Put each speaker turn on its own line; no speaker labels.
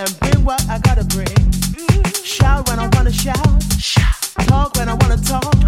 and bring what I gotta bring. Shout when I wanna shout. Talk when I wanna talk.